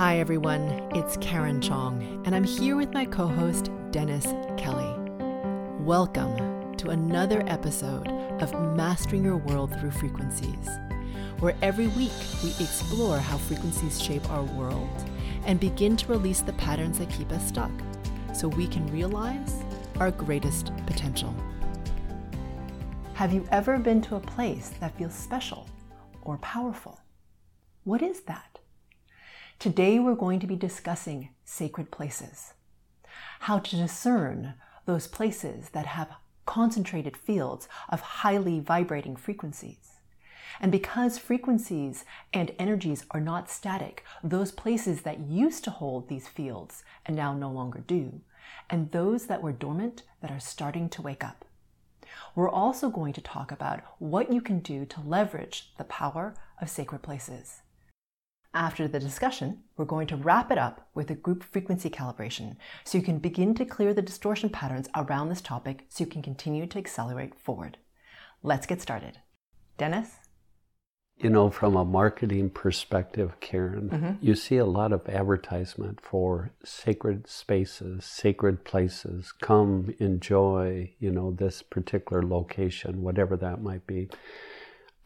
Hi, everyone. It's Karen Chong, and I'm here with my co host, Dennis Kelly. Welcome to another episode of Mastering Your World Through Frequencies, where every week we explore how frequencies shape our world and begin to release the patterns that keep us stuck so we can realize our greatest potential. Have you ever been to a place that feels special or powerful? What is that? Today we're going to be discussing sacred places, how to discern those places that have concentrated fields of highly vibrating frequencies. And because frequencies and energies are not static, those places that used to hold these fields and now no longer do, and those that were dormant that are starting to wake up. We're also going to talk about what you can do to leverage the power of sacred places. After the discussion, we're going to wrap it up with a group frequency calibration so you can begin to clear the distortion patterns around this topic so you can continue to accelerate forward. Let's get started. Dennis? You know, from a marketing perspective, Karen, mm-hmm. you see a lot of advertisement for sacred spaces, sacred places. Come enjoy, you know, this particular location, whatever that might be.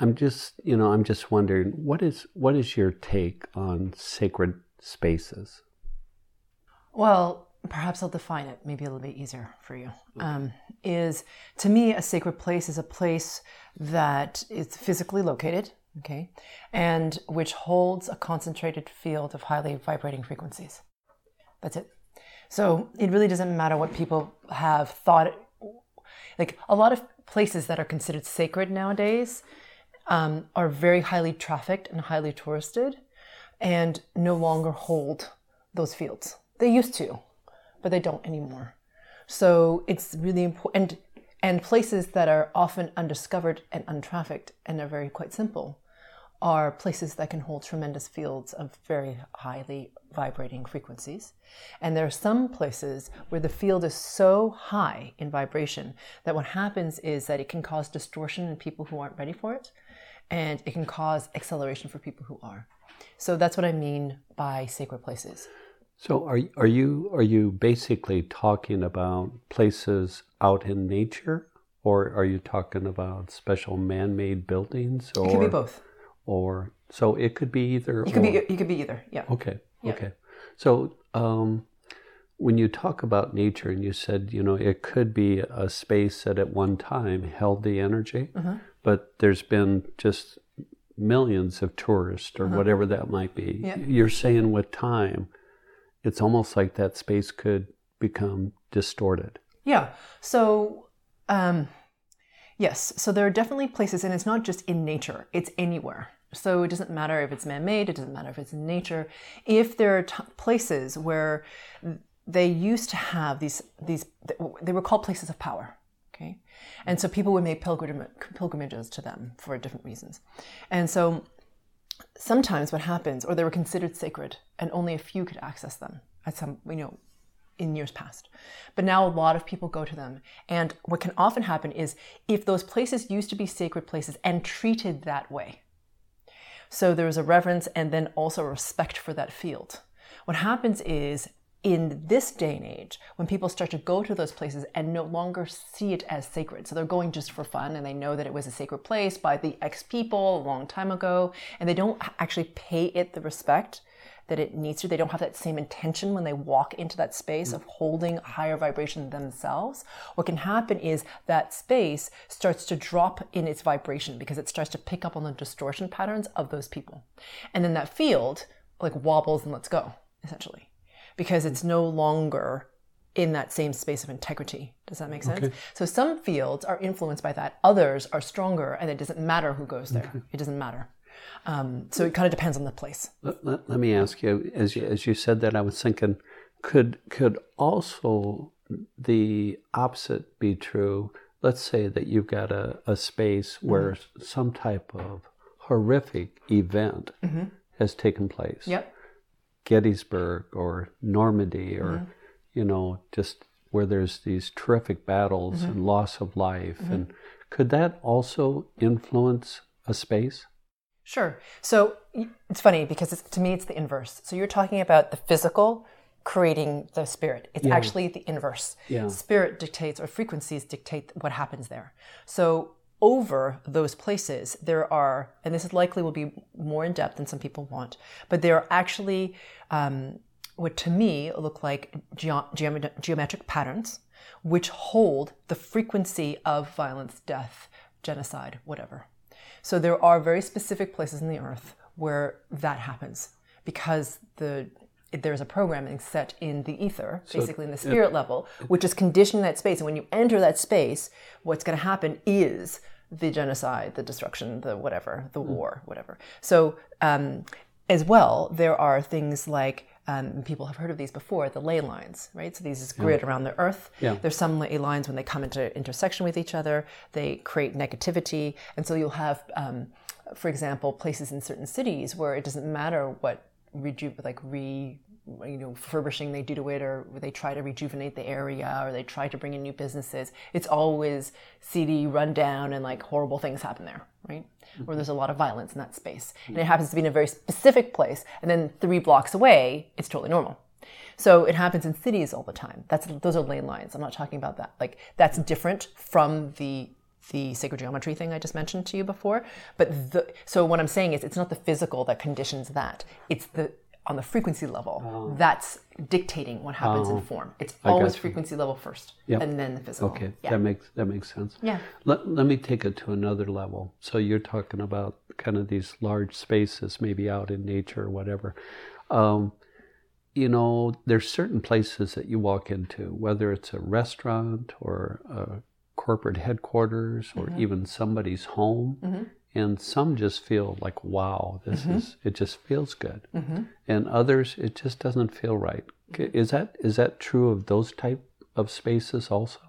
I'm just, you know, I'm just wondering what is what is your take on sacred spaces? Well, perhaps I'll define it maybe a little bit easier for you. Um, is to me a sacred place is a place that is physically located, okay, and which holds a concentrated field of highly vibrating frequencies. That's it. So it really doesn't matter what people have thought. Like a lot of places that are considered sacred nowadays um, are very highly trafficked and highly touristed and no longer hold those fields. They used to, but they don't anymore. So it's really important. And, and places that are often undiscovered and untrafficked and are very quite simple are places that can hold tremendous fields of very highly vibrating frequencies. And there are some places where the field is so high in vibration that what happens is that it can cause distortion in people who aren't ready for it and it can cause acceleration for people who are. So that's what I mean by sacred places. So are are you are you basically talking about places out in nature, or are you talking about special man-made buildings? Or, it could be both. Or so it could be either. You could be you could be either. Yeah. Okay. Yeah. Okay. So um, when you talk about nature, and you said you know it could be a space that at one time held the energy. Mm-hmm but there's been just millions of tourists or uh-huh. whatever that might be. Yep. You're saying with time, it's almost like that space could become distorted. Yeah. So, um, yes. So there are definitely places, and it's not just in nature, it's anywhere. So it doesn't matter if it's man made, it doesn't matter if it's in nature. If there are t- places where they used to have these, these, they were called places of power. And so people would make pilgrim, pilgrimages to them for different reasons. And so sometimes what happens, or they were considered sacred, and only a few could access them at some, you know, in years past. But now a lot of people go to them. And what can often happen is if those places used to be sacred places and treated that way, so there is a reverence and then also respect for that field. What happens is in this day and age, when people start to go to those places and no longer see it as sacred, so they're going just for fun and they know that it was a sacred place by the ex people a long time ago, and they don't actually pay it the respect that it needs to. They don't have that same intention when they walk into that space of holding higher vibration themselves. What can happen is that space starts to drop in its vibration because it starts to pick up on the distortion patterns of those people. And then that field like wobbles and lets go, essentially because it's no longer in that same space of integrity. Does that make sense? Okay. So some fields are influenced by that, others are stronger, and it doesn't matter who goes there. Okay. It doesn't matter. Um, so it kind of depends on the place. Let, let, let, me ask you as, you, as you said that, I was thinking, could could also the opposite be true? Let's say that you've got a, a space mm-hmm. where mm-hmm. some type of horrific event mm-hmm. has taken place. Yep Gettysburg or Normandy or, mm-hmm. you know, just where there's these terrific battles mm-hmm. and loss of life. Mm-hmm. And could that also influence a space? Sure. So it's funny because it's, to me it's the inverse. So you're talking about the physical creating the spirit. It's actually the inverse. Yeah. Spirit dictates or frequencies dictate what happens there. So over those places there are, and this is likely will be more in depth than some people want, but there are actually um, what to me look like geom- geometric patterns which hold the frequency of violence, death, genocide, whatever. So there are very specific places in the earth where that happens because the there's a programming set in the ether, basically in the spirit level, which is conditioning that space. And when you enter that space, what's going to happen is the genocide, the destruction, the whatever, the war, whatever. So um, as well, there are things like um, people have heard of these before, the ley lines, right? So these is grid around the earth. Yeah. There's some ley lines when they come into intersection with each other, they create negativity, and so you'll have, um, for example, places in certain cities where it doesn't matter what reju- like re you know furbishing they do to it or they try to rejuvenate the area or they try to bring in new businesses. It's always seedy rundown and like horrible things happen there right? Or mm-hmm. there's a lot of violence in that space. And it happens to be in a very specific place and then three blocks away it's totally normal. So it happens in cities all the time. That's those are ley lines. I'm not talking about that. Like that's different from the the sacred geometry thing I just mentioned to you before. But the, so what I'm saying is, it's not the physical that conditions that. It's the on the frequency level that's dictating what happens in form. It's always frequency level first, Yep. and then the physical. Okay, Yeah. that makes that makes sense. Yeah. Let, let me take it to another level. So you're talking about kind of these large spaces, maybe out in nature or whatever. Um, you know, there's certain places that you walk into, whether it's a restaurant or a corporate headquarters or even somebody's home, and some just feel like, wow, this is it just feels good, and others it just doesn't feel right. Is that is that true of those type of spaces also?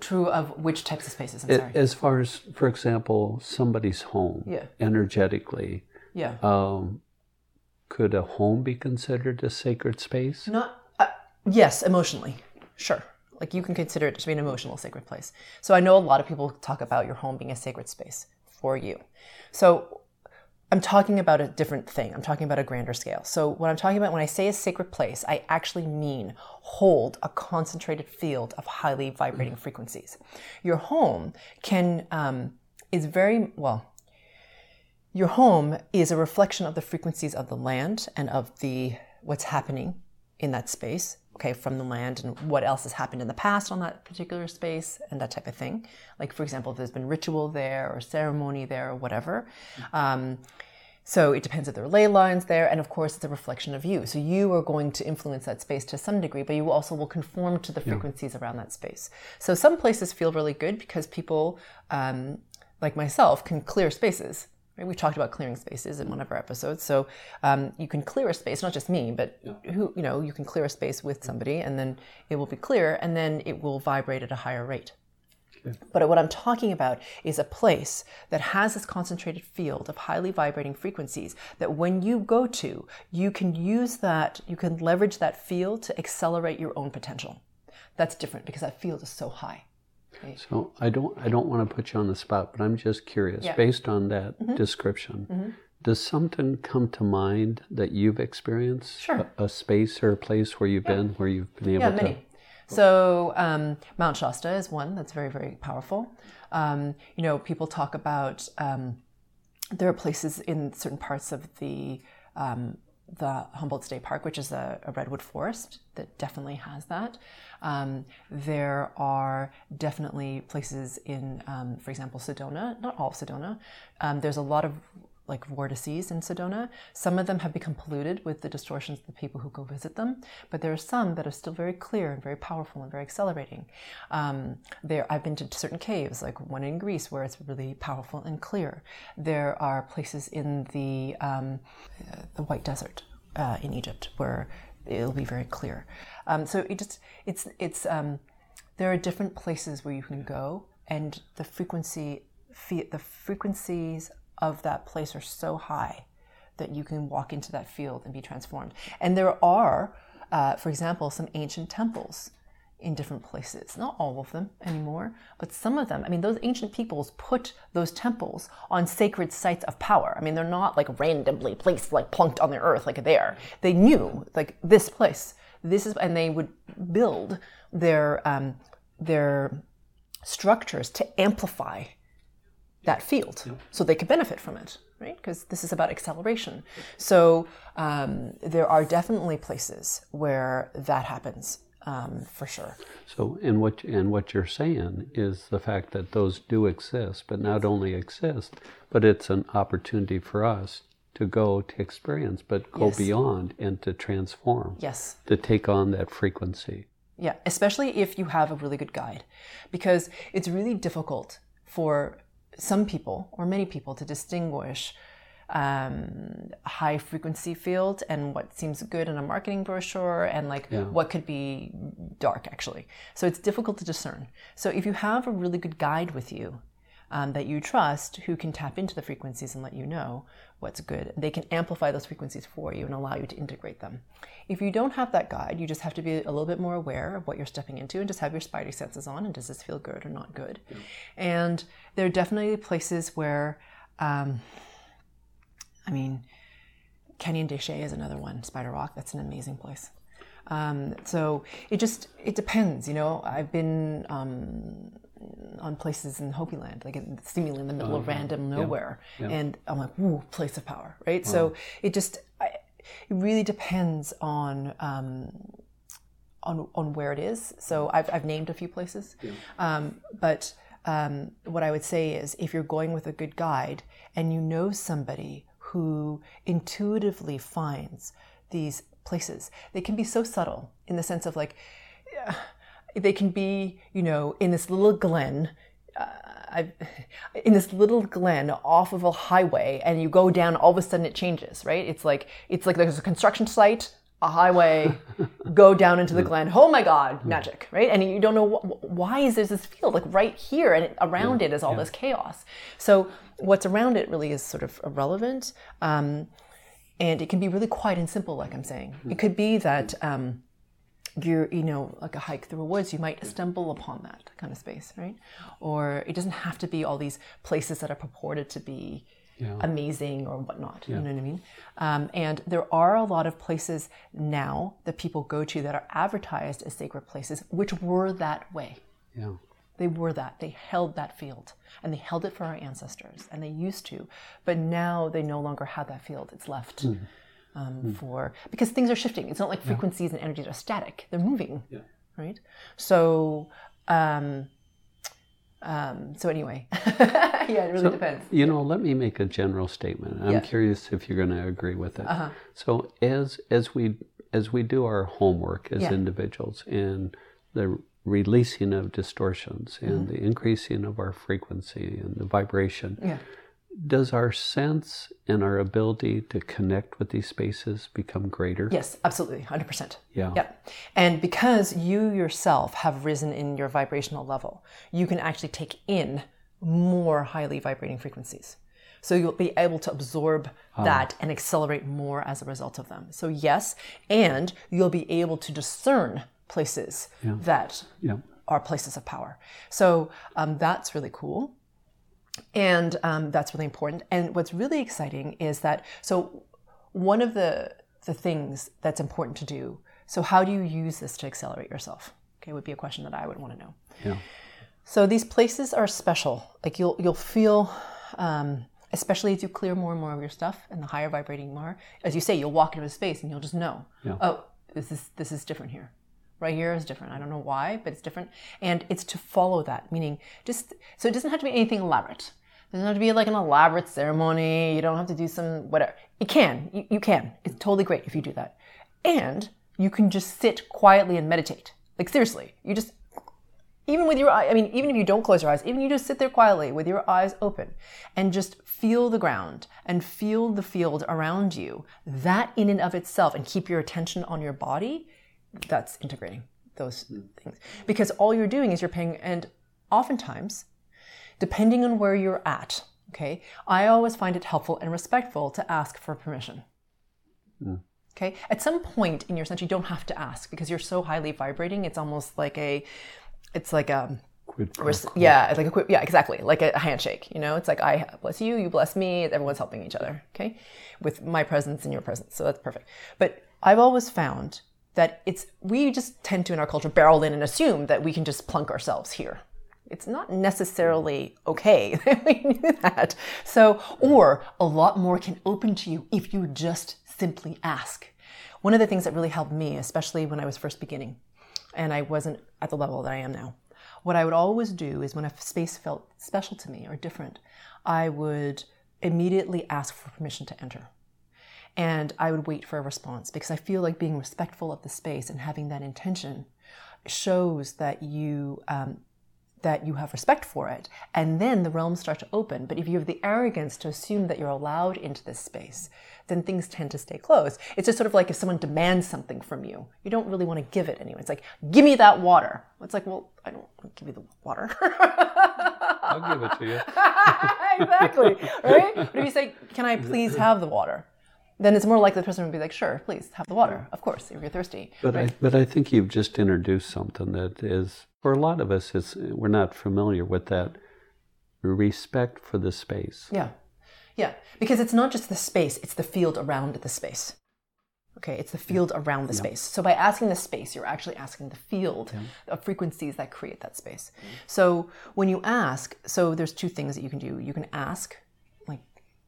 True of which types of spaces? I'm A- sorry. As far as, for example, somebody's home, Yeah. energetically, yeah. um, could a home be considered a sacred space? Not uh, yes, emotionally, sure. Like you can consider it to be an emotional sacred place. So I know a lot of people talk about your home being a sacred space for you. So I'm talking about a different thing. I'm talking about a grander scale. So what I'm talking about when I say a sacred place, I actually mean hold a concentrated field of highly vibrating frequencies. Your home can um, is very well. Your home is a reflection of the frequencies of the land and of the what's happening in that space. Okay, from the land and what else has happened in the past on that particular space and that type of thing. Like, for example, if there's been ritual there or ceremony there or whatever. Um, so it depends if there are ley lines there, and of course, it's a reflection of you. So you are going to influence that space to some degree, but you also will conform to the frequencies around that space. So some places feel really good because people, um, like myself, can clear spaces. We talked about clearing spaces in one of our episodes. So um, you can clear a space, not just me, but who you know, you can clear a space with somebody, and then it will be clear, and then it will vibrate at a higher rate. But what I'm talking about is a place that has this concentrated field of highly vibrating frequencies that when you go to, you can use that, you can leverage that field to accelerate your own potential. That's different because that field is so high. So I don't I don't want to put you on the spot, but I'm just curious. Yeah. Based on that description, does something come to mind that you've experienced? Sure. A, a space or a place where you've been where you've been able Yeah, to. many. So um, Mount Shasta is one that's very, very powerful. Um, you know, people talk about um, there are places in certain parts of the um, the Humboldt State Park, which is a, a redwood forest, that definitely has that. Um, there are definitely places in, um, for example, Sedona. Not all of Sedona. Um, there's a lot of like vortices in Sedona. Some of them have become polluted with the distortions of the people who go visit them, but there are some that are still very clear and very powerful and very accelerating. Um, there, I've been to certain caves, like one in Greece, where it's really powerful and clear. There are places in the um, the White Desert uh, in Egypt where it'll be very clear. Um, so it just it's it's um, there are different places where you can go, and the frequency the frequencies of that place are so high that you can walk into that field and be transformed. And there are, uh, for example, some ancient temples in different places. Not all of them anymore, but some of them. I mean, those ancient peoples put those temples on sacred sites of power. I mean, they're not like randomly placed, like plunked on the earth, like there. They knew, like this place, this is, and they would build their um, their structures to amplify that field, so they could benefit from it right? Because this is about acceleration. So um, there are definitely places where that happens um, for sure. So, and what and what you're saying is the fact that those do exist, but not only exist, but it's an opportunity for us to go to experience, but go yes. beyond and to transform. Yes. To take on that frequency. Yeah, especially if you have a really good guide, because it's really difficult for some people or many people to distinguish um, high frequency field and what seems good in a marketing brochure and like yeah. what could be dark actually. So it's difficult to discern. So if you have a really good guide with you um, that you trust who can tap into the frequencies and let you know what's good, they can amplify those frequencies for you and allow you to integrate them. If you don't have that guide, you just have to be a little bit more aware of what you're stepping into and just have your spidey senses on and does this feel good or not good. Yeah. And there are definitely places where. Um, I mean, Canyon de Chelly is another one. Spider Rock, that's an amazing place. Um, so it just it depends, you know. I've been um, on places in Hopi land, like in, seemingly in the middle uh-huh. of random nowhere, yeah. Yeah. and I'm like, "Ooh, place of power!" Right. Wow. So it just I, it really depends on um, on on where it is. So I've I've named a few places, yeah. um, but um, what I would say is if you're going with a good guide and you know somebody who intuitively finds these places. They can be so subtle in the sense of like, they can be, you know, in this little glen. Uh, in this little glen off of a highway, and you go down, all of a sudden it changes, right? It's like it's like there's a construction site, a highway, go down into the glen. Oh my God, magic, right? And you don't know wh- why is there this field like right here, and around yeah, it is all yeah. this chaos. So what's around it really is sort of irrelevant. Um, and it can be really quiet and simple, like I'm saying. It could be that um, you're, you know, like a hike through a woods, you might stumble upon that kind of space, right? Or it doesn't have to be all these places that are purported to be yeah. amazing or whatnot. Yeah. You know what I mean? Um, and there are a lot of places now that people go to that are advertised as sacred places, which were that way. Yeah. They were that. They held that field and they held it for our ancestors and they used to. But now they no longer have that field. It's left mm. Um, mm. for, because things are shifting. It's not like frequencies yeah. and energies are static, they're moving. Yeah. Right? So, um, um, so anyway, yeah, it really so, depends. You know, let me make a general statement. I'm yeah. curious if you're going to agree with it. Uh-huh. So as as we as we do our homework as individuals and the releasing of distortions and mm-hmm. the increasing of our frequency and the vibration. Does our sense and our ability to connect with these spaces become greater? Yes, absolutely, 100%. Yeah. Yep. And because you yourself have risen in your vibrational level, you can actually take in more highly vibrating frequencies. So you'll be able to absorb ah. that and accelerate more as a result of them. So, yes, and you'll be able to discern places yeah. that yeah. are places of power. So um, that's really cool. And um, that's really important. And what's really exciting is that, so one of the, the things that's important to do, so how do you use this to accelerate yourself? Okay, would be a question that I would want to know. Yeah. So these places are special. Like you'll you'll feel, um, especially as you clear more and more of your stuff and the higher vibrating more. As you say, you'll walk into a space and you'll just know. Yeah. Oh, this is this is different here right here is different. I don't know why, but it's different. And it's to follow that, meaning just, so it doesn't have to be anything elaborate. It doesn't have to be like an elaborate ceremony. You don't have to do some whatever. It can. You, you can. It's totally great if you do that. And you can just sit quietly and meditate. Like seriously, you just, even with your eye, I mean, even if you don't close your eyes, even you just sit there quietly with your eyes open and just feel the ground and feel the field around you, that in and of itself, and keep your attention on your body, that's integrating those things because all you're doing is you're paying and oftentimes depending on where you're at okay i always find it helpful and respectful to ask for permission mm. Okay. At some point in your sense, you don't have to ask because you're so highly vibrating. It's almost like a, it's like a, Quid pro res- quo. yeah, like a yeah, exactly, like a handshake. You know, it's like I bless you, you bless me. Everyone's helping each other. Okay, with my presence and your presence, so that's perfect. But I've always found that it's we just tend to in our culture barrel in and assume that we can just plunk ourselves here. It's not necessarily okay that we do that. So, or a lot more can open to you if you just simply ask. One of the things that really helped me, especially when I was first beginning, and I wasn't at the level that I am now, what I would always do is when a space felt special to me or different, I would immediately ask for permission to enter. And I would wait for a response because I feel like being respectful of the space and having that intention shows that you um, that you have respect for it, and then the realms start to open. But if you have the arrogance to assume that you're allowed into this space, then things tend to stay closed. It's just sort of like if someone demands something from you, you don't really want to give it anyway. It's like, give me that water. It's like, well, I don't want to give you the water. I'll give it to you. exactly, right? But if you say, can I please have the water? Then it's more likely the person would be like, sure, please have the water. Of course, if you're thirsty. But I, but I think you've just introduced something that is for a lot of us is we're not familiar with that respect for the space. Yeah. Yeah. Because it's not just the space, it's the field around the space. Okay, it's the field around the space. So by asking the space, you're actually asking the field of frequencies that create that space. So when you ask, so there's two things that you can do. You can ask, like,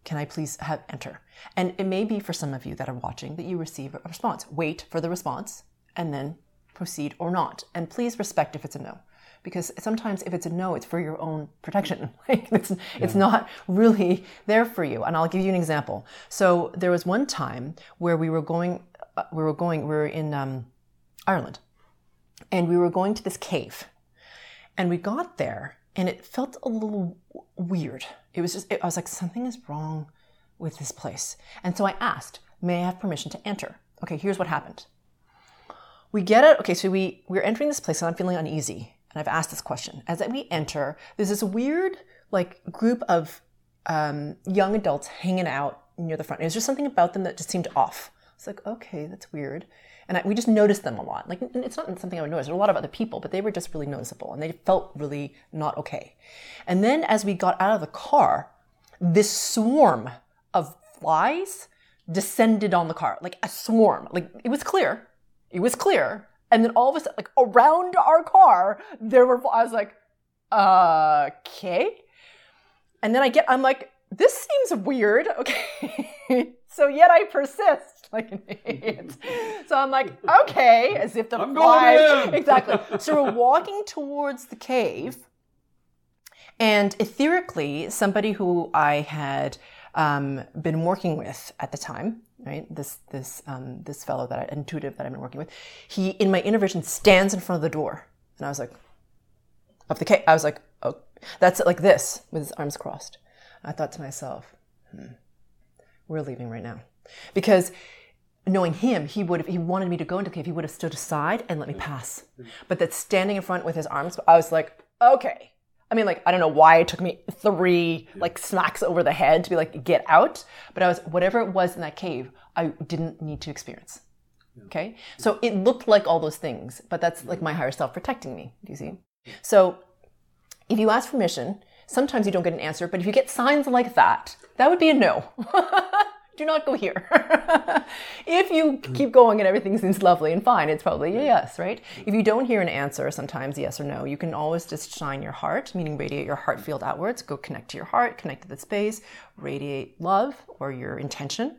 can I please have enter? And it may be for some of you that are watching that you receive a response. Wait for the response and then proceed or not. And please respect if it's a no. Because sometimes if it's a no, it's for your own protection. Like it's, it's not really there for you. And I'll give you an example. So there was one time where we were going, uh, we were going, we were in um, Ireland, and we were going to this cave, and we got there, and it felt a little w- weird. It was just, I was like, something is wrong with this place. And so I asked, may I have permission to enter? Okay, here's what happened. We get it. Okay, so we we're entering this place, and I'm feeling uneasy. And I've asked this question. As we enter, there's this weird like group of um, young adults hanging out near the front. There's just something about them that just seemed off. It's like, okay, that's weird. And I, we just noticed them a lot. Like, it's not something I would notice. There were a lot of other people, but they were just really noticeable and they felt really not okay. And then as we got out of the car, this swarm of flies descended on the car, like a swarm. Like, it was clear. It was clear. And then all of a sudden, like around our car, there were, I was like, uh, okay. And then I get, I'm like, this seems weird. Okay. so yet I persist like an idiot. So I'm like, okay, as if the I'm flies. going in. Exactly. So we're walking towards the cave. And etherically, somebody who I had um, been working with at the time, right? This this um, this fellow that I, intuitive that I've been working with, he in my inner vision stands in front of the door, and I was like, of the cave. I was like, oh, that's like this with his arms crossed. I thought to myself, hmm, we're leaving right now, because knowing him, he would have, he wanted me to go into the cave. He would have stood aside and let me pass. But that standing in front with his arms, I was like, okay. I mean, like, I don't know why it took me three like smacks over the head to be like, get out. But I was, whatever it was in that cave, I didn't need to experience. Okay. So it looked like all those things, but that's like my higher self protecting me. Do you see? So if you ask permission, sometimes you don't get an answer, but if you get signs like that, that would be a no. Do not go here. if you hmm. keep going and everything seems lovely and fine, it's probably a yes, right? If you don't hear an answer, sometimes yes or no, you can always just shine your heart, meaning radiate your heart field outwards, go connect to your heart, connect to the space, radiate love or your intention,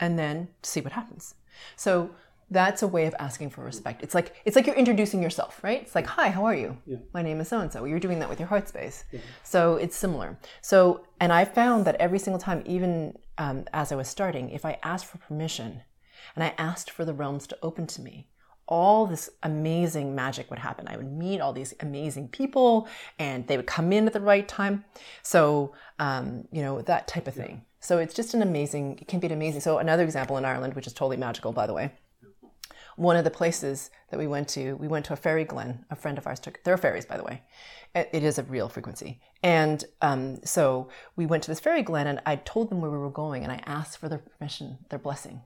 and then see what happens. So that's a way of asking for respect. It's like it's like you're introducing yourself, right? It's like, "Hi, how are you? My name is so and so." You're doing that with your heart space, so it's similar. So, and I found that every single time, even um, as I was starting, if I asked for permission and I asked for the realms to open to me, all this amazing magic would happen. I would meet all these amazing people, and they would come in at the right time. So, um, you know, that type of thing. So it's just an amazing. It can be an amazing. So another example in Ireland, which is totally magical, by the way one of the places that we went to, we went to a fairy glen. A friend of ours took. There are fairies, by the way. It, is a real frequency. And um, so we went to this fairy glen, and I told them where we were going, and I asked for their permission, their blessing.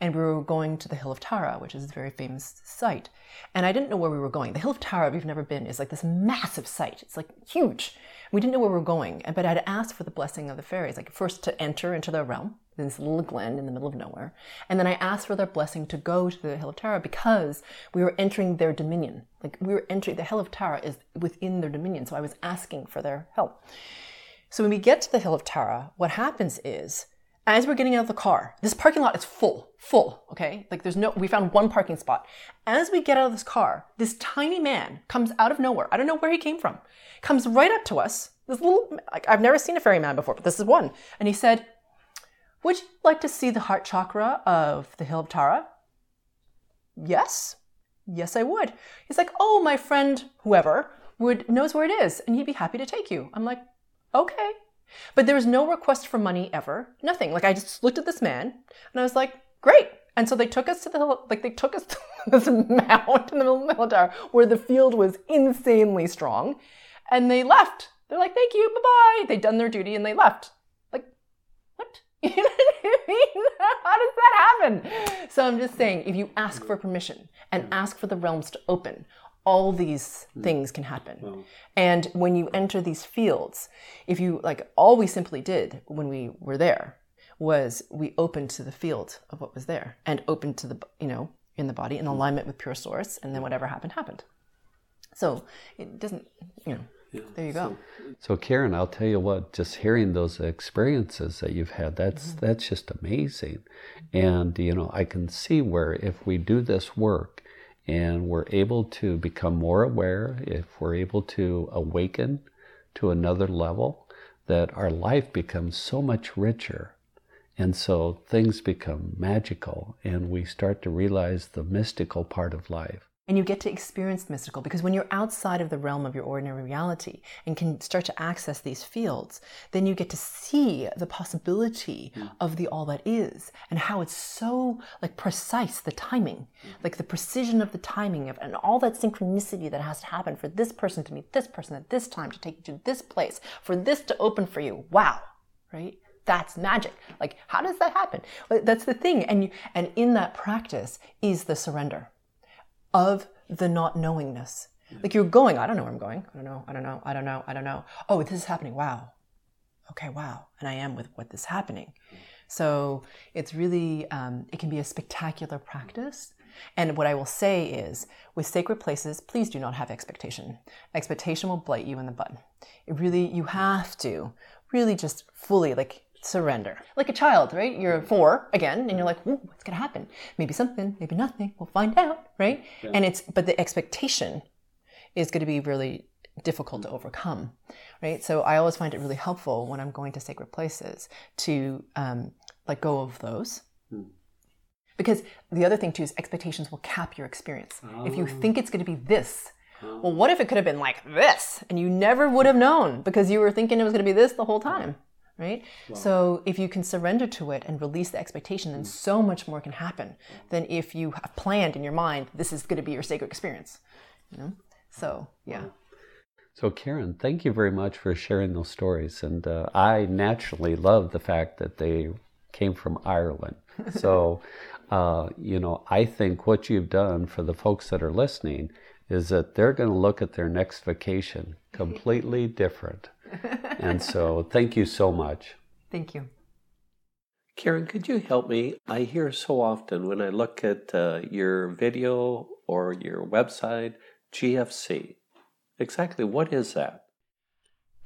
And we were going to the Hill of Tara, which is a very famous site. And I didn't know where we were going. The Hill of Tara, if you've never been, is like this massive site. It's like huge. We didn't know where we were going, but I'd asked for the blessing of the fairies, like first to enter into their realm, in this little glen in the middle of nowhere. And then I asked for their blessing to go to the Hill of Tara because we were entering their dominion. Like we were entering, the Hill of Tara is within their dominion. So I was asking for their help. So when we get to the Hill of Tara, what happens is, as we're getting out of the car, this parking lot is full, full, okay? Like there's no, we found one parking spot. As we get out of this car, this tiny man comes out of nowhere. I don't know where he came from. Comes right up to us. This little, like, I've never seen a ferryman before, but this is one. And he said, would you like to see the heart chakra of the Hill of Tara? Yes. Yes, I would. He's like, oh, my friend, whoever, would knows where it is, and he'd be happy to take you. I'm like, okay. But there was no request for money ever. Nothing. Like I just looked at this man and I was like, great. And so they took us to the like they took us to this mount in the middle of the Hill where the field was insanely strong. And they left. They're like, thank you, bye-bye. They'd done their duty and they left. Like, what? You know what I mean? How does that happen? So I'm just saying, if you ask for permission and ask for the realms to open, all these things can happen. And when you enter these fields, if you like, all we simply did when we were there was we opened to the field of what was there and opened to the, you know, in the body in alignment with pure source, and then whatever happened, happened. So it doesn't, you know, yeah. there you go. So, Karen, I'll tell you what, just hearing those experiences that you've had, that's mm-hmm. that's just amazing. And you know, I can see where if we do this work and we're able to become more aware, if we're able to awaken to another level, that our life becomes so much richer. And so things become magical, and we start to realize the mystical part of life and you get to experience the mystical because when you're outside of the realm of your ordinary reality and can start to access these fields then you get to see the possibility mm. of the all that is and how it's so like precise the timing. Mm. like the precision of the timing of and all that synchronicity that has to happen for this person to meet this person at this time to take you to this place for this to open for you. Wow right? That's magic. Like how does that happen? That's the thing and you and in that practice is the surrender of the not knowingness. Like you're going, I don't know where I'm going. I don't know. I don't know. I don't know. I don't know. Oh, this is happening. Wow. Okay, wow. And I am with what is happening. So it's really, um, it can be a spectacular practice. And what I will say is, with sacred places, please do not have expectation. Expectation will blight you in the butt. It really, you have to really just fully, like, surrender. Like a child, right? You're four again, and you're like, what's gonna happen? Maybe something, maybe nothing. We'll find out, right? Yeah. And it's, but the expectation is going to be really difficult to overcome, right? So I always find it really helpful when I'm going to sacred places to um, let go of those. Hmm. Because the other thing too is expectations will cap your experience. Oh. If you oh. think it's going to be this, oh. well, what if it could have been like this? And you never would have known because you were thinking it was going to be this the whole time right? Wow. So if you can surrender to it and release the expectation, then so much more can happen than if you have planned in your mind this is going to be your sacred experience. You know? So yeah. So Karen, thank you very much for sharing those stories, and uh, I naturally love the fact that they came from Ireland. So, uh, you know, I think what you've done for the folks that are listening is that they're going to look at their next vacation completely different and so thank you so much. Thank you. Karen, could you help me? I hear so often when I look at uh, your video or your website, GFC. Exactly what is that?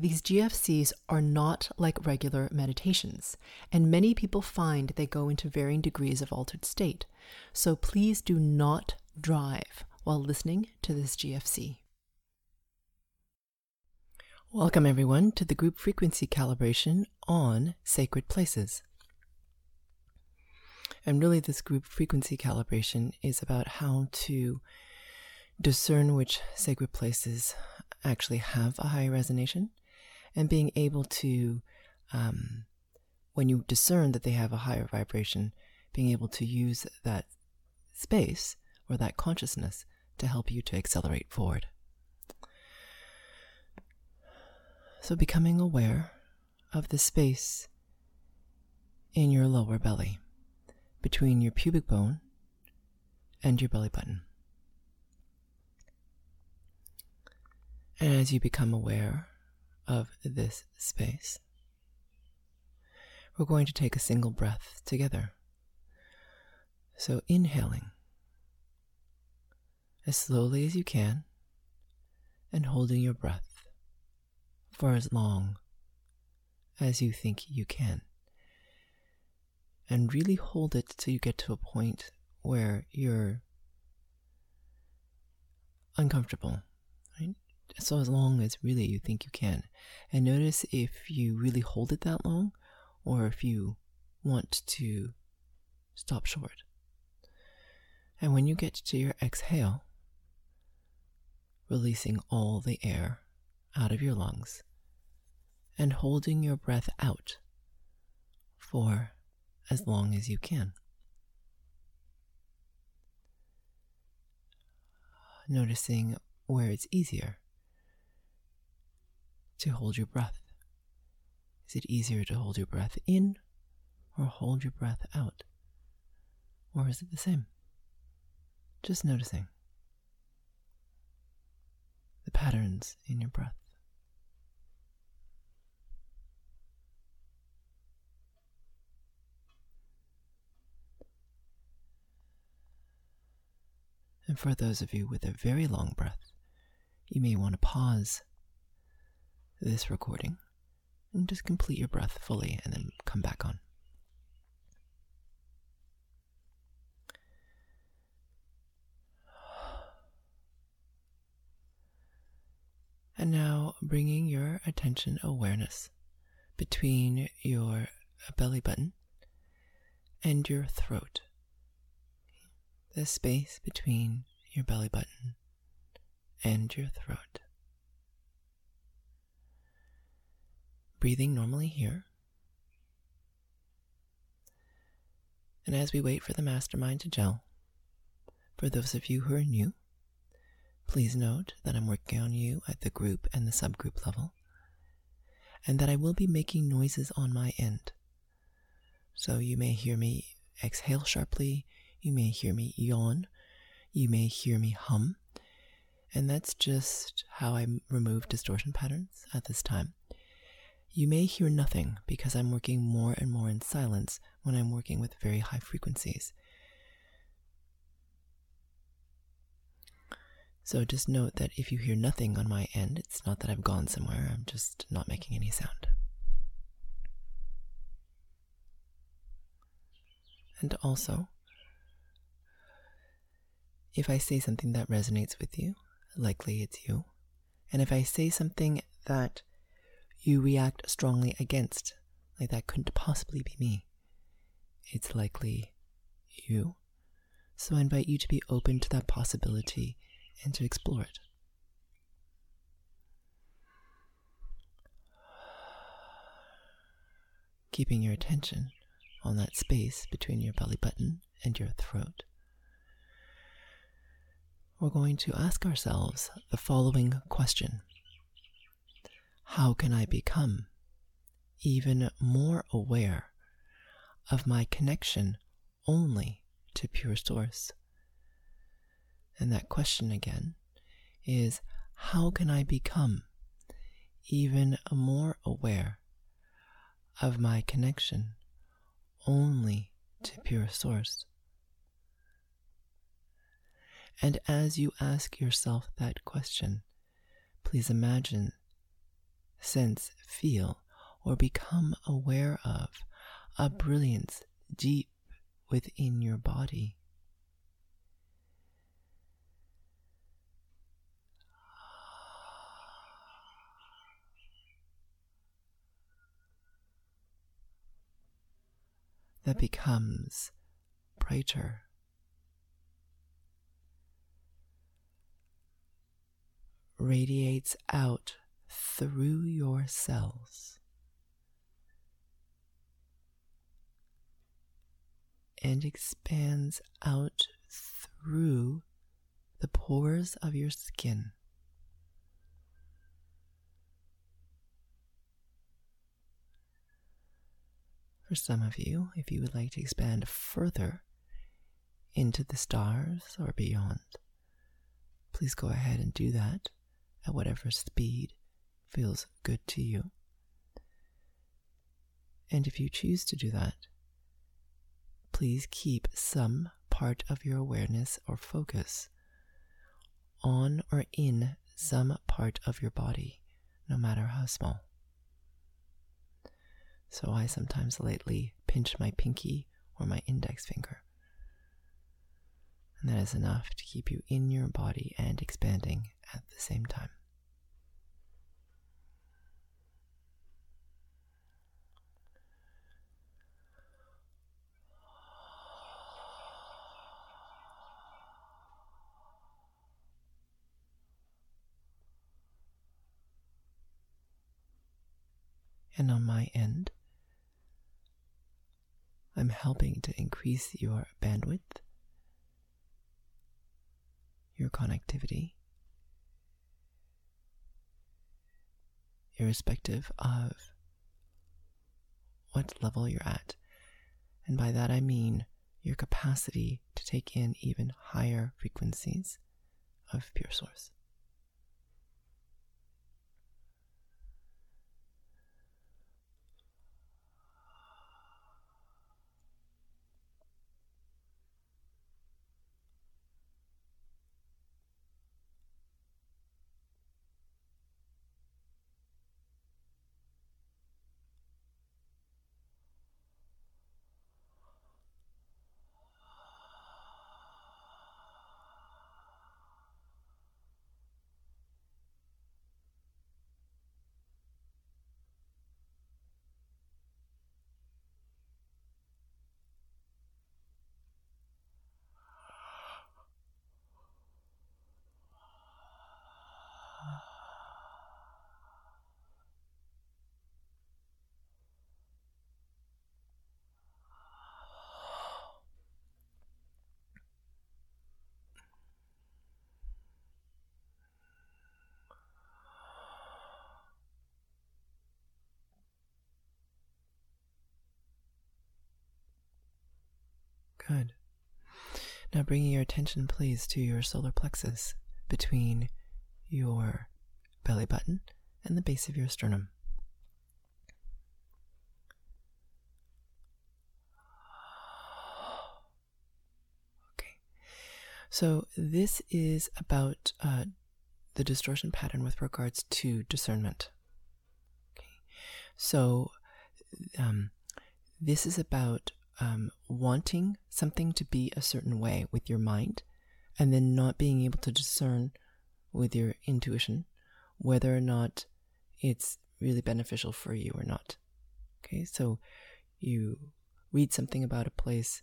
these GFCs are not like regular meditations, and many people find they go into varying degrees of altered state. So please do not drive while listening to this GFC. Welcome, everyone, to the group frequency calibration on sacred places. And really, this group frequency calibration is about how to discern which sacred places actually have a high resonation and being able to, um, when you discern that they have a higher vibration, being able to use that space or that consciousness to help you to accelerate forward. So, becoming aware of the space in your lower belly between your pubic bone and your belly button. And as you become aware of this space, we're going to take a single breath together. So, inhaling as slowly as you can and holding your breath for as long as you think you can. And really hold it till you get to a point where you're uncomfortable so as long as really you think you can. And notice if you really hold it that long or if you want to stop short. And when you get to your exhale, releasing all the air out of your lungs and holding your breath out for as long as you can. Noticing where it's easier to hold your breath? Is it easier to hold your breath in or hold your breath out? Or is it the same? Just noticing the patterns in your breath. And for those of you with a very long breath, you may want to pause this recording and just complete your breath fully and then come back on. And now bringing your attention awareness between your belly button and your throat. The space between your belly button and your throat. Breathing normally here. And as we wait for the mastermind to gel, for those of you who are new, please note that I'm working on you at the group and the subgroup level, and that I will be making noises on my end. So you may hear me exhale sharply, you may hear me yawn, you may hear me hum, and that's just how I remove distortion patterns at this time. You may hear nothing because I'm working more and more in silence when I'm working with very high frequencies. So just note that if you hear nothing on my end, it's not that I've gone somewhere, I'm just not making any sound. And also, if I say something that resonates with you, likely it's you. And if I say something that you react strongly against, like that couldn't possibly be me. It's likely you. So I invite you to be open to that possibility and to explore it. Keeping your attention on that space between your belly button and your throat. We're going to ask ourselves the following question how can I become even more aware of my connection only to pure source? And that question again is how can I become even more aware of my connection only to pure source? And as you ask yourself that question, please imagine, sense, feel, or become aware of a brilliance deep within your body. That becomes brighter. Radiates out through your cells. and expands out through the pores of your skin. For some of you, if you would like to expand further into the stars or beyond, please go ahead and do that at whatever speed feels good to you. And if you choose to do that, please keep some part of your awareness or focus on or in some part of your body, no matter how small. So I sometimes lately pinch my pinky or my index finger. And that is enough to keep you in your body and expanding at the same time. And on my end, I'm helping to increase your bandwidth, your connectivity, irrespective of what level you're at. And by that I mean your capacity to take in even higher frequencies of pure source. Good. Now bringing your attention, please, to your solar plexus between your belly button and the base of your sternum. Okay. So this is about uh, the distortion pattern with regards to discernment. Okay. So um, this is about um, wanting something to be a certain way with your mind and then not being able to discern with your intuition whether or not it's really beneficial for you or not. Okay, so you read something about a place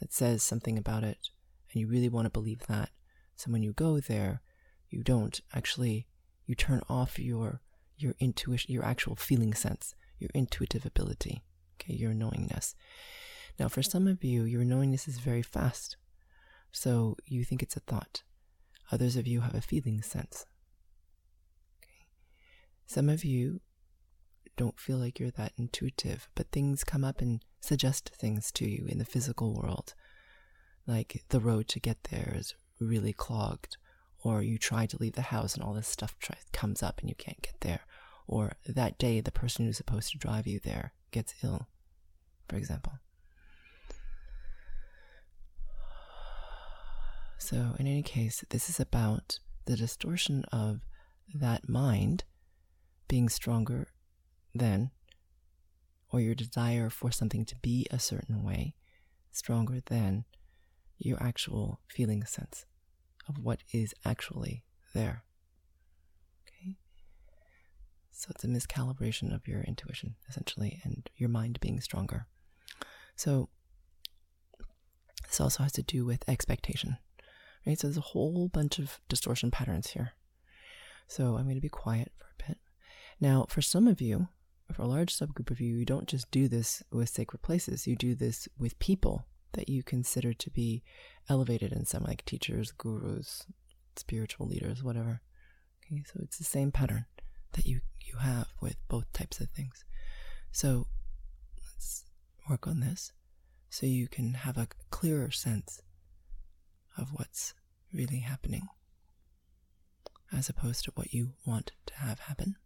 that says something about it and you really want to believe that. So when you go there, you don't actually you turn off your your intuition, your actual feeling sense, your intuitive ability, okay, your knowingness. Now, for some of you, your knowingness is very fast, so you think it's a thought. Others of you have a feeling sense. Okay. Some of you don't feel like you're that intuitive, but things come up and suggest things to you in the physical world. Like the road to get there is really clogged, or you try to leave the house and all this stuff try- comes up and you can't get there, or that day the person who's supposed to drive you there gets ill, for example. So, in any case, this is about the distortion of that mind being stronger than, or your desire for something to be a certain way, stronger than your actual feeling sense of what is actually there. Okay? So it's a miscalibration of your intuition, essentially, and your mind being stronger. So this also has to do with expectation, right? So there's a whole bunch of distortion patterns here. So I'm going to be quiet for a bit. Now, for some of you, for a large subgroup of you, you don't just do this with sacred places, you do this with people that you consider to be elevated in some, like teachers, gurus, spiritual leaders, whatever. Okay, so it's the same pattern that you, you have with both types of things. So let's work on this so you can have a clearer sense of what's really happening as opposed to what you want to have happen.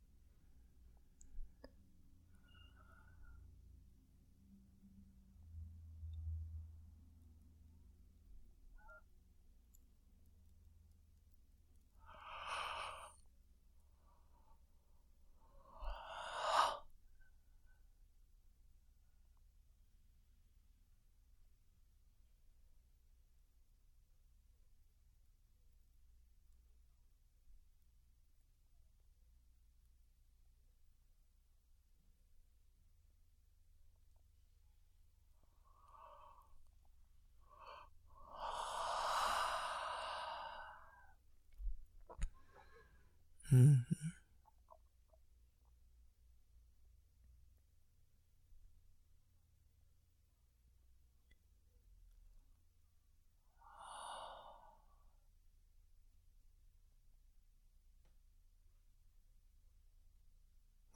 Mm-hmm.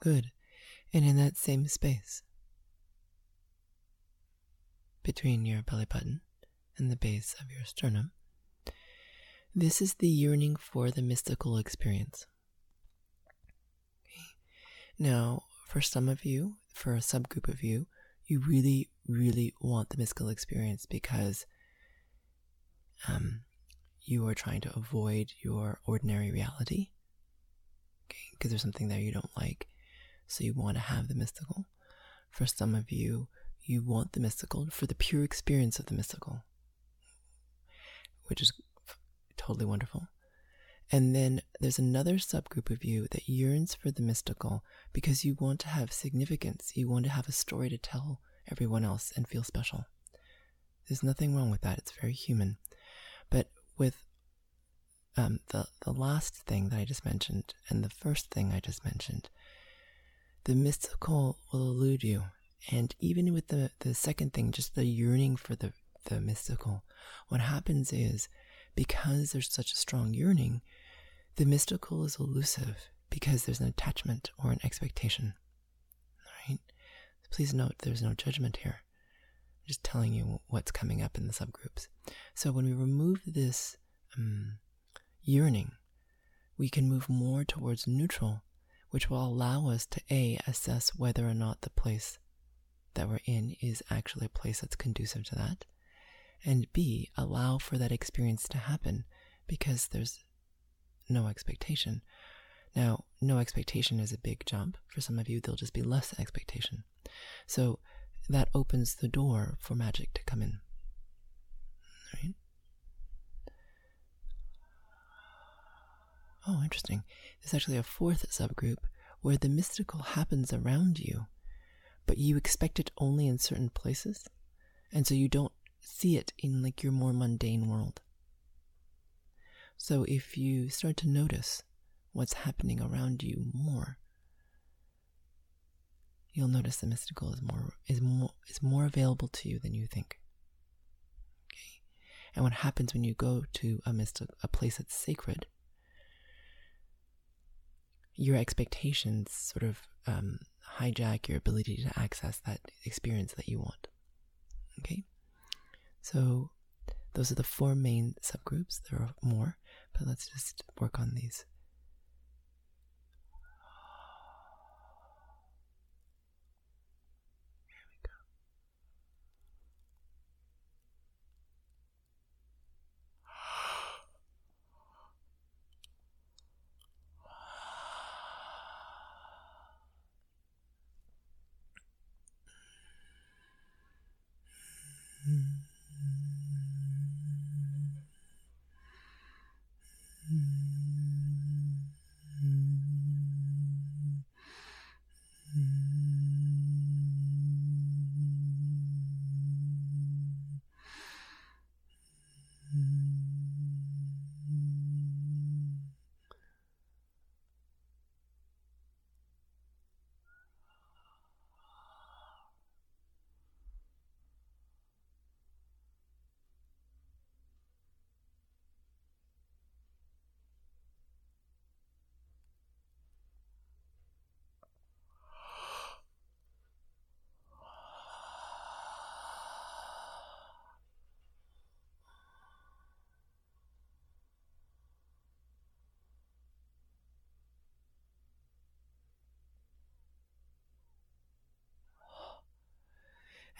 Good. And in that same space, between your belly button and the base of your sternum, this is the yearning for the mystical experience. Now, for some of you, for a subgroup of you, you really, really want the mystical experience because um, you are trying to avoid your ordinary reality. Okay, because there's something there you don't like. So you want to have the mystical. For some of you, you want the mystical for the pure experience of the mystical, which is totally wonderful. And then there's another subgroup of you that yearns for the mystical because you want to have significance. You want to have a story to tell everyone else and feel special. There's nothing wrong with that. It's very human. But with um, the, the last thing that I just mentioned and the first thing I just mentioned, the mystical will elude you. And even with the, the second thing, just the yearning for the, the mystical, what happens is because there's such a strong yearning, the mystical is elusive because there's an attachment or an expectation. All right? Please note there's no judgment here. I'm just telling you what's coming up in the subgroups. So when we remove this um, yearning, we can move more towards neutral, which will allow us to A, assess whether or not the place that we're in is actually a place that's conducive to that, and B, allow for that experience to happen because there's no expectation. Now, no expectation is a big jump. For some of you, there'll just be less expectation. So that opens the door for magic to come in. Oh, interesting. There's actually a fourth subgroup where the mystical happens around you, but you expect it only in certain places, and so you don't see it in like your more mundane world. So if you start to notice what's happening around you more, you'll notice the mystical is more is more is more available to you than you think. Okay, and what happens when you go to a mystic a place that's sacred? Your expectations sort of um, hijack your ability to access that experience that you want. Okay, so those are the four main subgroups. There are more, but let's just work on these.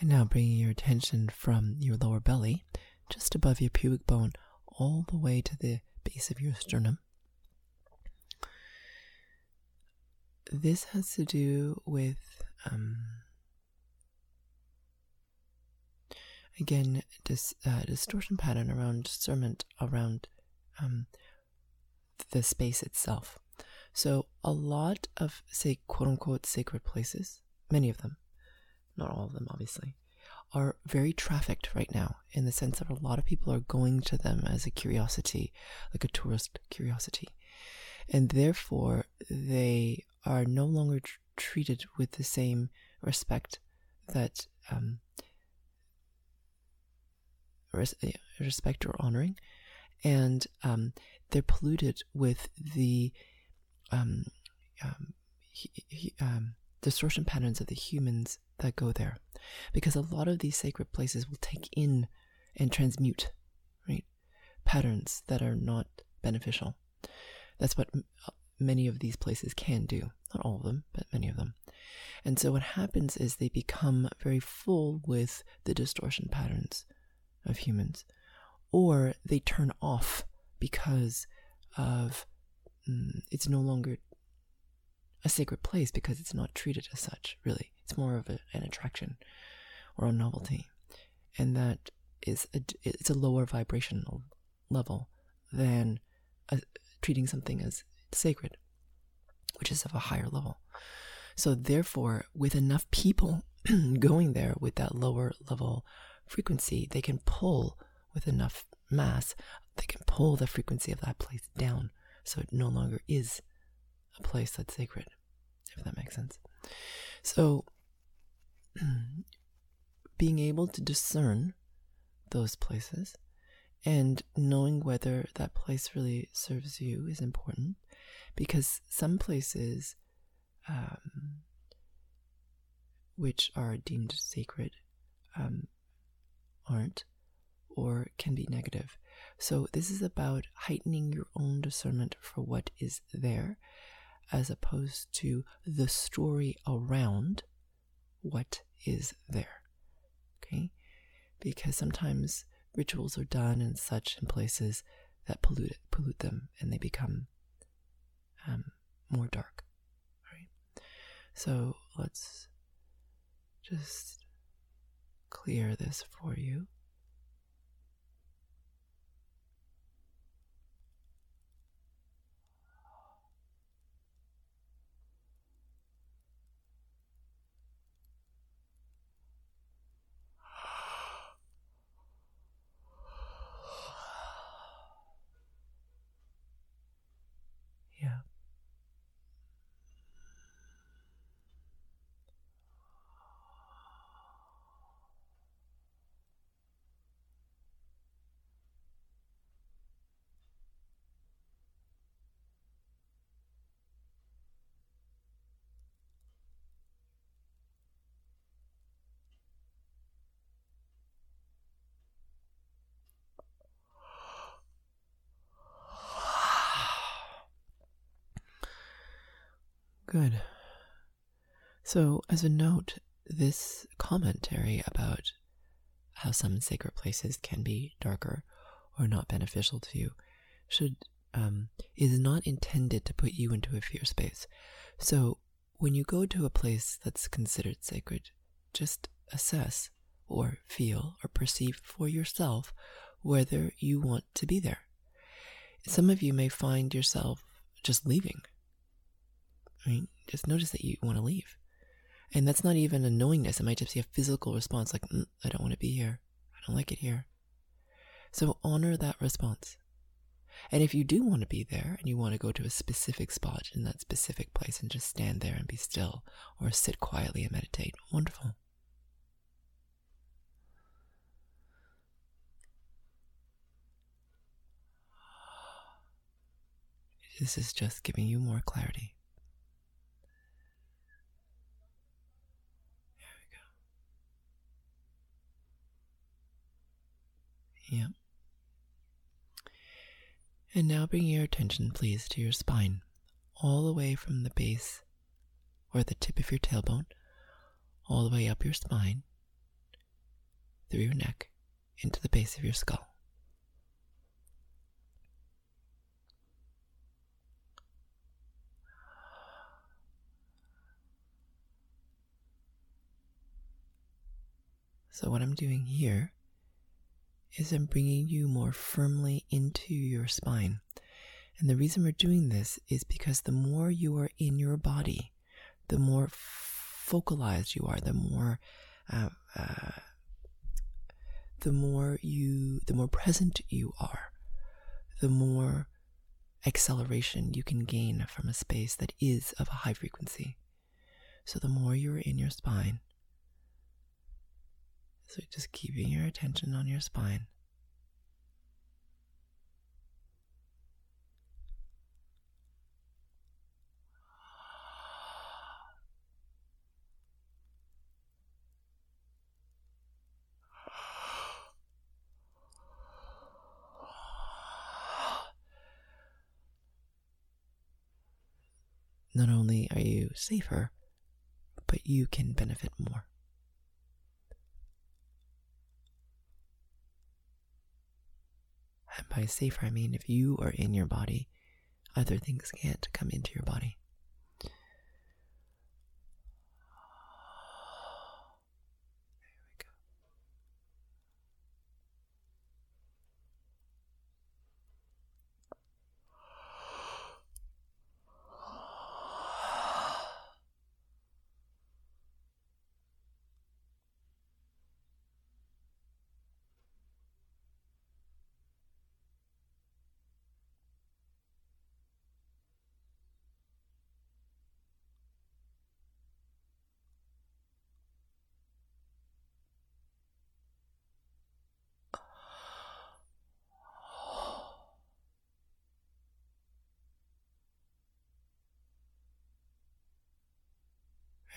And now bringing your attention from your lower belly, just above your pubic bone, all the way to the base of your sternum. This has to do with, um, again, dis, uh, distortion pattern around discernment around um, the space itself. So, a lot of, say, quote unquote, sacred places, many of them, not all of them, obviously, are very trafficked right now in the sense that a lot of people are going to them as a curiosity, like a tourist curiosity. And therefore, they are no longer tr- treated with the same respect that um, res- respect or honoring, and um, they're polluted with the um, um, he, he, um, distortion patterns of the humans that go there, because a lot of these sacred places will take in and transmute, right, patterns that are not beneficial. That's what many of these places can do. Not all of them, but many of them. And so what happens is they become very full with the distortion patterns of humans, or they turn off because of mm, it's no longer a sacred place because it's not treated as such, really. It's more of a, an attraction or a novelty. And that is a, it's a lower vibrational level than a, treating something as sacred, which is of a higher level. So, therefore, with enough people going there with that lower level frequency, they can pull with enough mass, they can pull the frequency of that place down so it no longer is a place that's sacred, if that makes sense. So, being able to discern those places and knowing whether that place really serves you is important because some places um, which are deemed sacred um, aren't or can be negative. So, this is about heightening your own discernment for what is there as opposed to the story around what is there. Okay? Because sometimes rituals are done and such in places that pollute it, pollute them and they become um, more dark. Right? So let's just clear this for you. Good. So, as a note, this commentary about how some sacred places can be darker or not beneficial to you should um, is not intended to put you into a fear space. So, when you go to a place that's considered sacred, just assess or feel or perceive for yourself whether you want to be there. Some of you may find yourself just leaving right? Just notice that you want to leave. And that's not even a knowingness. It might just be a physical response like, mm, I don't want to be here. I don't like it here. So honor that response. And if you do want to be there and you want to go to a specific spot in that specific place and just stand there and be still or sit quietly and meditate, wonderful. This is just giving you more clarity. Yeah. And now bring your attention, please, to your spine, all the way from the base or the tip of your tailbone, all the way up your spine. through your neck into the base of your skull. So, what I'm doing here is I'm bringing you more firmly into your spine. And the reason we're doing this is because the more you are in your body, the more focalized you are, the more, uh, uh, the more you, the more present you are, the more acceleration you can gain from a space that is of a high frequency. So the more you're in your spine, so just keeping your attention on your spine. Not only are you safer, but you can benefit more. And by safer, I mean if you are in your body, other things can't come into your body.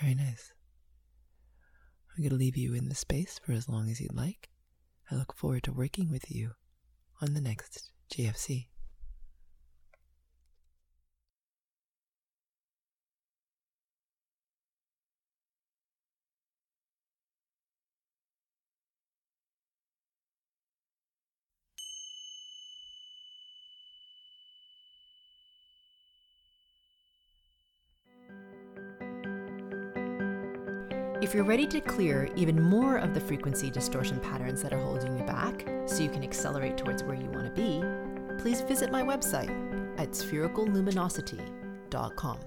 Very nice. I'm going to leave you in the space for as long as you'd like. I look forward to working with you on the next GFC. If you're ready to clear even more of the frequency distortion patterns that are holding you back so you can accelerate towards where you want to be, please visit my website at sphericalluminosity.com.